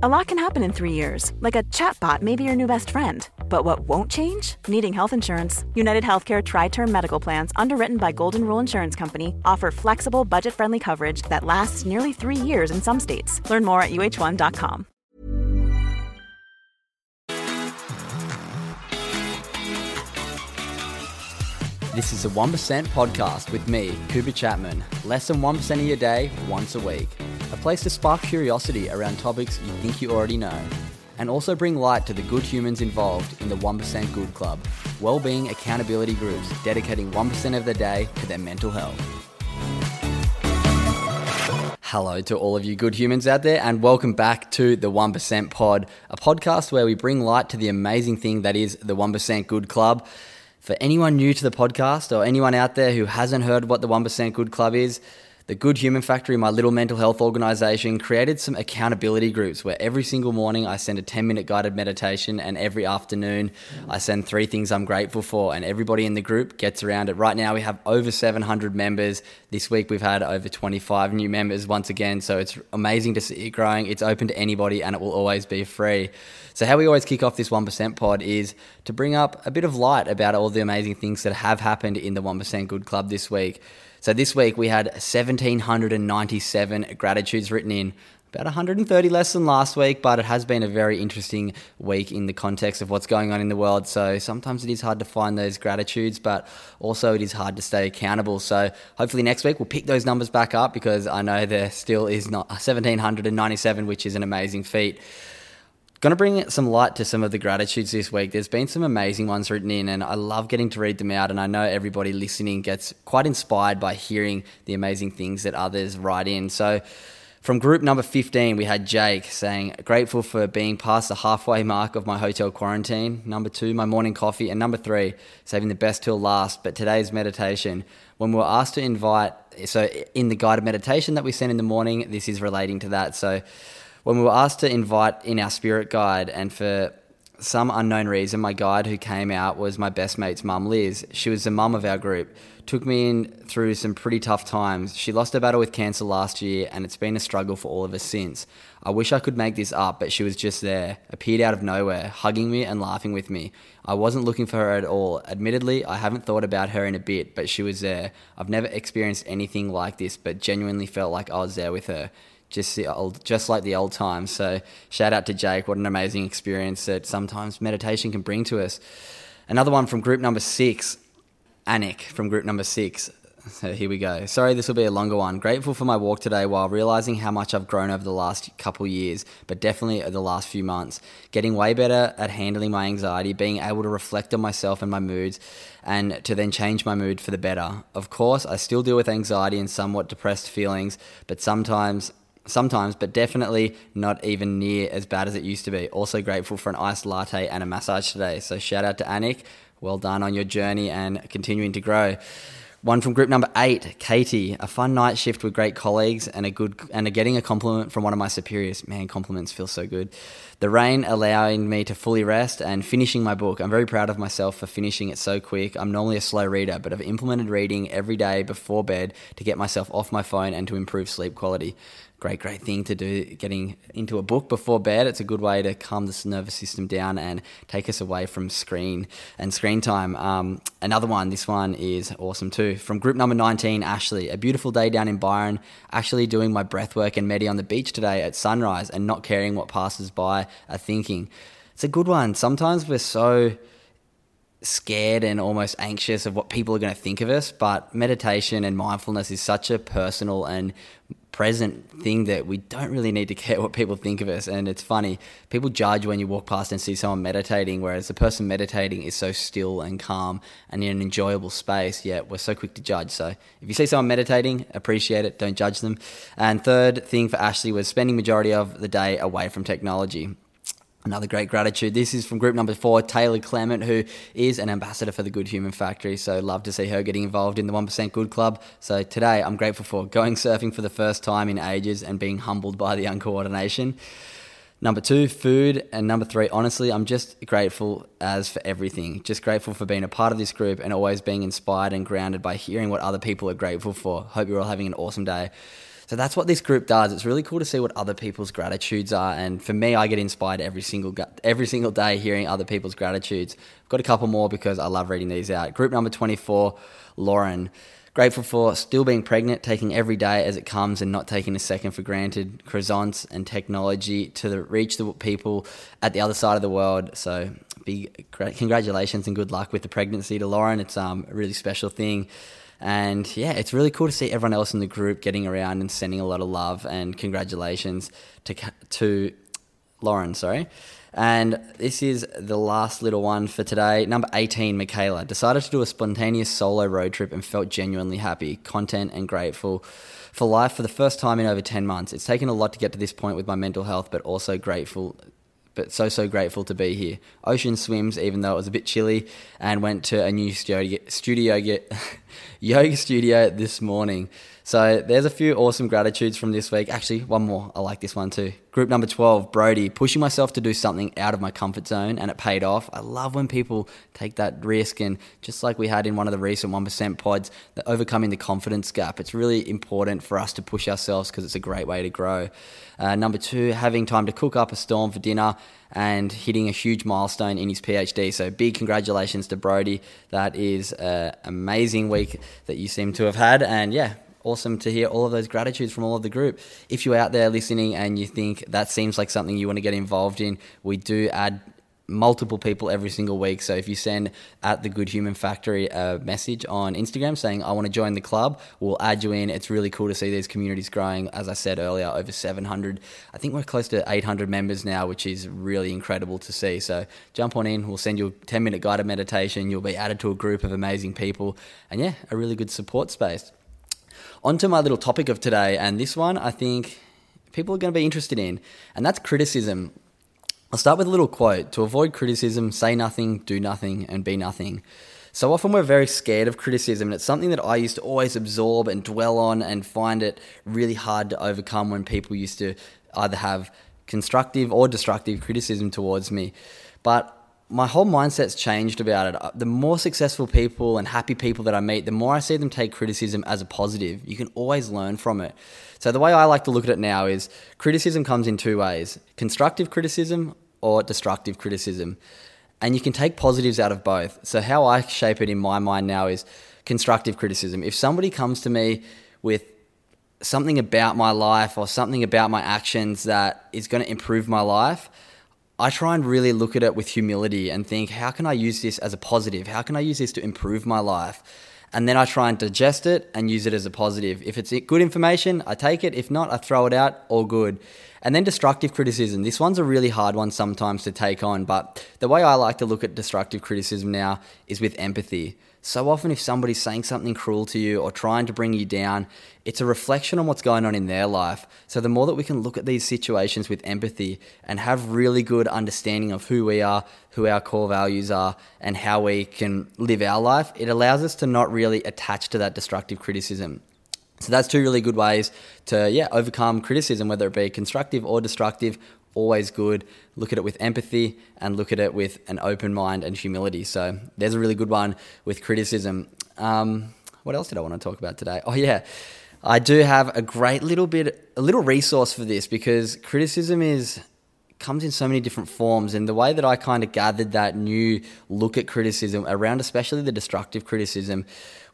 A lot can happen in three years, like a chatbot may be your new best friend. But what won't change? Needing health insurance. United Healthcare Tri Term Medical Plans, underwritten by Golden Rule Insurance Company, offer flexible, budget friendly coverage that lasts nearly three years in some states. Learn more at uhone.com. This is a 1% podcast with me, Cooper Chapman. Less than 1% of your day, once a week. A place to spark curiosity around topics you think you already know. And also bring light to the good humans involved in the 1% Good Club, well-being accountability groups dedicating 1% of their day to their mental health. Hello to all of you good humans out there, and welcome back to the 1% Pod, a podcast where we bring light to the amazing thing that is the 1% Good Club. For anyone new to the podcast or anyone out there who hasn't heard what the 1% Good Club is, the Good Human Factory, my little mental health organization, created some accountability groups where every single morning I send a 10 minute guided meditation and every afternoon I send three things I'm grateful for. And everybody in the group gets around it. Right now we have over 700 members. This week we've had over 25 new members once again. So it's amazing to see it growing. It's open to anybody and it will always be free. So, how we always kick off this 1% pod is to bring up a bit of light about all the amazing things that have happened in the 1% Good Club this week. So this week we had 1,797 gratitudes written in. About 130 less than last week, but it has been a very interesting week in the context of what's going on in the world. So sometimes it is hard to find those gratitudes, but also it is hard to stay accountable. So hopefully next week we'll pick those numbers back up because I know there still is not 1,797, which is an amazing feat. Going to bring some light to some of the gratitudes this week. There's been some amazing ones written in, and I love getting to read them out. And I know everybody listening gets quite inspired by hearing the amazing things that others write in. So, from group number 15, we had Jake saying, Grateful for being past the halfway mark of my hotel quarantine. Number two, my morning coffee. And number three, saving the best till last. But today's meditation, when we were asked to invite, so in the guided meditation that we sent in the morning, this is relating to that. So, when we were asked to invite in our spirit guide, and for some unknown reason, my guide who came out was my best mate's mum, Liz. She was the mum of our group. Took me in through some pretty tough times. She lost a battle with cancer last year, and it's been a struggle for all of us since. I wish I could make this up, but she was just there, appeared out of nowhere, hugging me and laughing with me. I wasn't looking for her at all. Admittedly, I haven't thought about her in a bit, but she was there. I've never experienced anything like this, but genuinely felt like I was there with her just the old, just like the old times. So shout out to Jake. What an amazing experience that sometimes meditation can bring to us. Another one from group number six, Anik from group number six. So here we go. Sorry, this will be a longer one. Grateful for my walk today while realizing how much I've grown over the last couple years, but definitely the last few months. Getting way better at handling my anxiety, being able to reflect on myself and my moods, and to then change my mood for the better. Of course, I still deal with anxiety and somewhat depressed feelings, but sometimes sometimes, but definitely not even near as bad as it used to be. Also grateful for an iced latte and a massage today. So shout out to Anik. Well done on your journey and continuing to grow. One from group number eight, Katie. A fun night shift with great colleagues and a good and a getting a compliment from one of my superiors. Man, compliments feel so good. The rain allowing me to fully rest and finishing my book. I'm very proud of myself for finishing it so quick. I'm normally a slow reader, but I've implemented reading every day before bed to get myself off my phone and to improve sleep quality great, great thing to do. Getting into a book before bed, it's a good way to calm the nervous system down and take us away from screen and screen time. Um, another one, this one is awesome too. From group number 19, Ashley. A beautiful day down in Byron. Actually doing my breath work and medi on the beach today at sunrise and not caring what passes by are thinking. It's a good one. Sometimes we're so scared and almost anxious of what people are going to think of us, but meditation and mindfulness is such a personal and present thing that we don't really need to care what people think of us. And it's funny, people judge when you walk past and see someone meditating, whereas the person meditating is so still and calm and in an enjoyable space, yet we're so quick to judge. So if you see someone meditating, appreciate it, don't judge them. And third thing for Ashley was spending majority of the day away from technology. Another great gratitude. This is from group number four, Taylor Clement, who is an ambassador for the Good Human Factory. So love to see her getting involved in the 1% Good Club. So today I'm grateful for going surfing for the first time in ages and being humbled by the uncoordination. Number two, food. And number three, honestly, I'm just grateful as for everything. Just grateful for being a part of this group and always being inspired and grounded by hearing what other people are grateful for. Hope you're all having an awesome day. So that's what this group does. It's really cool to see what other people's gratitudes are, and for me, I get inspired every single every single day hearing other people's gratitudes. I've got a couple more because I love reading these out. Group number twenty four, Lauren. Grateful for still being pregnant, taking every day as it comes, and not taking a second for granted. Croissants and technology to the, reach the people at the other side of the world. So, big congratulations and good luck with the pregnancy to Lauren. It's um, a really special thing. And yeah, it's really cool to see everyone else in the group getting around and sending a lot of love and congratulations to to Lauren. Sorry. And this is the last little one for today. Number 18, Michaela. Decided to do a spontaneous solo road trip and felt genuinely happy, content, and grateful for life for the first time in over 10 months. It's taken a lot to get to this point with my mental health, but also grateful but so so grateful to be here. Ocean swims, even though it was a bit chilly, and went to a new studio, studio yoga studio this morning. So there's a few awesome gratitudes from this week. Actually, one more. I like this one too. Group number 12, Brody, pushing myself to do something out of my comfort zone and it paid off. I love when people take that risk and just like we had in one of the recent 1% pods, the overcoming the confidence gap. It's really important for us to push ourselves because it's a great way to grow. Uh, number two, having time to cook up a storm for dinner and hitting a huge milestone in his PhD. So big congratulations to Brody. That is an amazing week that you seem to have had. And yeah, awesome to hear all of those gratitudes from all of the group. If you're out there listening and you think that seems like something you want to get involved in, we do add multiple people every single week. So if you send at the Good Human Factory a message on Instagram saying, I want to join the club, we'll add you in. It's really cool to see these communities growing. As I said earlier, over 700. I think we're close to 800 members now, which is really incredible to see. So jump on in. We'll send you a 10 minute guided meditation. You'll be added to a group of amazing people. And yeah, a really good support space. On to my little topic of today, and this one I think people are going to be interested in, and that's criticism. I'll start with a little quote To avoid criticism, say nothing, do nothing, and be nothing. So often we're very scared of criticism, and it's something that I used to always absorb and dwell on and find it really hard to overcome when people used to either have constructive or destructive criticism towards me. But my whole mindset's changed about it. The more successful people and happy people that I meet, the more I see them take criticism as a positive. You can always learn from it. So the way I like to look at it now is criticism comes in two ways constructive criticism or destructive criticism. And you can take positives out of both. So, how I shape it in my mind now is constructive criticism. If somebody comes to me with something about my life or something about my actions that is going to improve my life, I try and really look at it with humility and think, how can I use this as a positive? How can I use this to improve my life? And then I try and digest it and use it as a positive. If it's good information, I take it. If not, I throw it out, all good. And then destructive criticism. This one's a really hard one sometimes to take on, but the way I like to look at destructive criticism now is with empathy. So often, if somebody's saying something cruel to you or trying to bring you down, it's a reflection on what's going on in their life. So, the more that we can look at these situations with empathy and have really good understanding of who we are, who our core values are, and how we can live our life, it allows us to not really attach to that destructive criticism. So that's two really good ways to yeah overcome criticism, whether it be constructive or destructive, always good. Look at it with empathy and look at it with an open mind and humility. So there's a really good one with criticism. Um, what else did I want to talk about today? Oh yeah, I do have a great little bit, a little resource for this because criticism is comes in so many different forms and the way that I kind of gathered that new look at criticism around especially the destructive criticism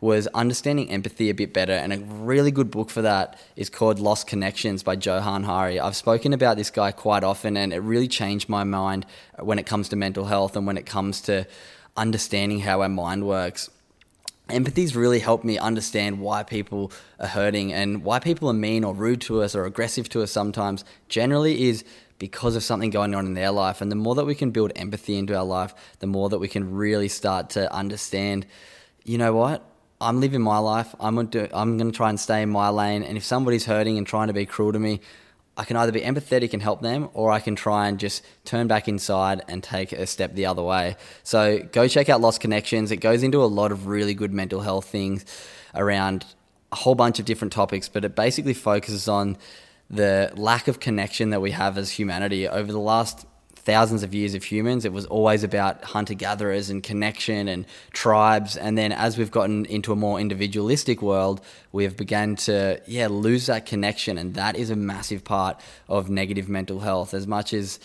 was understanding empathy a bit better. And a really good book for that is called Lost Connections by Johann Hari. I've spoken about this guy quite often, and it really changed my mind when it comes to mental health and when it comes to understanding how our mind works. Empathy's really helped me understand why people are hurting and why people are mean or rude to us or aggressive to us sometimes. Generally, is because of something going on in their life. And the more that we can build empathy into our life, the more that we can really start to understand, you know what? I'm living my life. I'm going to I'm to try and stay in my lane. And if somebody's hurting and trying to be cruel to me, I can either be empathetic and help them, or I can try and just turn back inside and take a step the other way. So go check out Lost Connections. It goes into a lot of really good mental health things around a whole bunch of different topics, but it basically focuses on the lack of connection that we have as humanity over the last thousands of years of humans, it was always about hunter gatherers and connection and tribes. And then as we've gotten into a more individualistic world, we have begun to, yeah, lose that connection. And that is a massive part of negative mental health. As much as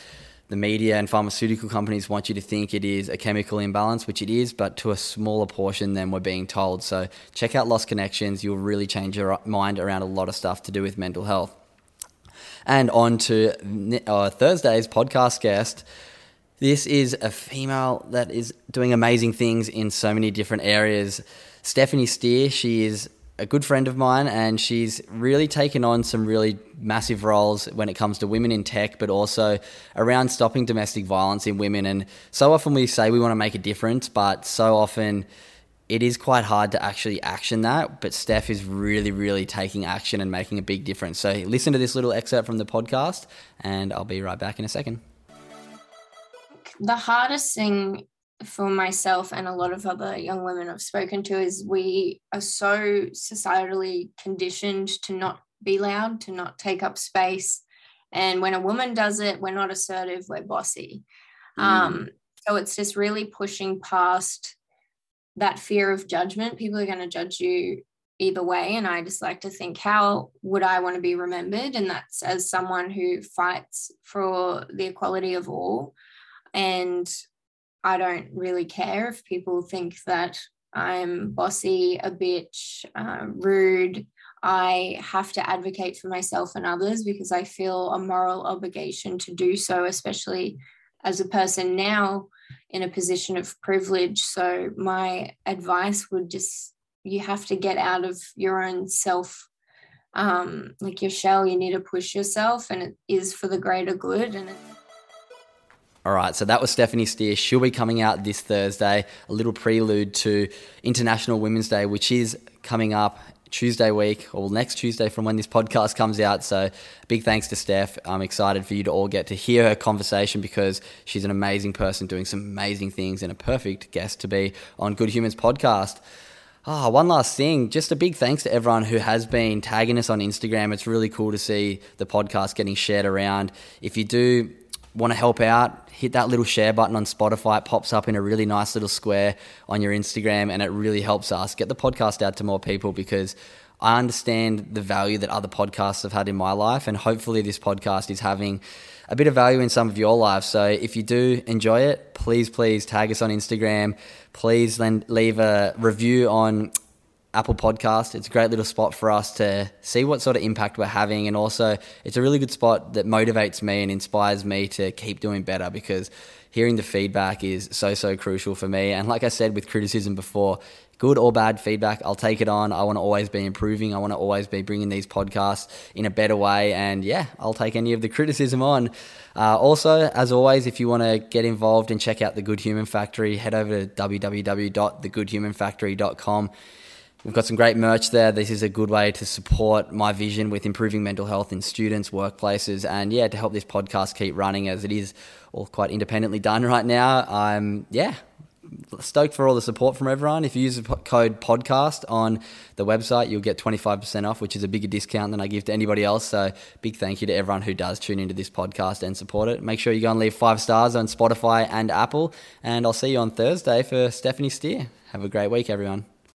the media and pharmaceutical companies want you to think it is a chemical imbalance, which it is, but to a smaller portion than we're being told. So check out Lost Connections. You'll really change your mind around a lot of stuff to do with mental health. And on to uh, Thursday's podcast guest. This is a female that is doing amazing things in so many different areas. Stephanie Steer, she is a good friend of mine, and she's really taken on some really massive roles when it comes to women in tech, but also around stopping domestic violence in women. And so often we say we want to make a difference, but so often it is quite hard to actually action that, but Steph is really, really taking action and making a big difference. So listen to this little excerpt from the podcast, and I'll be right back in a second. The hardest thing for myself and a lot of other young women I've spoken to is we are so societally conditioned to not be loud, to not take up space. And when a woman does it, we're not assertive, we're bossy. Mm. Um, so it's just really pushing past that fear of judgment. People are going to judge you either way. And I just like to think, how would I want to be remembered? And that's as someone who fights for the equality of all. And I don't really care if people think that I'm bossy, a bitch, uh, rude. I have to advocate for myself and others because I feel a moral obligation to do so, especially as a person now in a position of privilege. So, my advice would just you have to get out of your own self, um, like your shell. You need to push yourself, and it is for the greater good. And all right, so that was Stephanie Steer. She'll be coming out this Thursday, a little prelude to International Women's Day, which is coming up Tuesday week or next Tuesday from when this podcast comes out. So, big thanks to Steph. I'm excited for you to all get to hear her conversation because she's an amazing person doing some amazing things and a perfect guest to be on Good Humans podcast. Ah, oh, one last thing. Just a big thanks to everyone who has been tagging us on Instagram. It's really cool to see the podcast getting shared around. If you do want to help out, hit that little share button on Spotify. It pops up in a really nice little square on your Instagram, and it really helps us get the podcast out to more people because I understand the value that other podcasts have had in my life, and hopefully, this podcast is having a bit of value in some of your lives. So, if you do enjoy it, please, please tag us on Instagram. Please leave a review on Apple Podcast. It's a great little spot for us to see what sort of impact we're having. And also, it's a really good spot that motivates me and inspires me to keep doing better because hearing the feedback is so, so crucial for me. And like I said with criticism before, good or bad feedback, I'll take it on. I want to always be improving. I want to always be bringing these podcasts in a better way. And yeah, I'll take any of the criticism on. Uh, also, as always, if you want to get involved and check out the Good Human Factory, head over to www.thegoodhumanfactory.com. We've got some great merch there. This is a good way to support my vision with improving mental health in students, workplaces, and yeah, to help this podcast keep running as it is all quite independently done right now. I'm, yeah, stoked for all the support from everyone. If you use the code podcast on the website, you'll get 25% off, which is a bigger discount than I give to anybody else. So, big thank you to everyone who does tune into this podcast and support it. Make sure you go and leave five stars on Spotify and Apple. And I'll see you on Thursday for Stephanie Steer. Have a great week, everyone.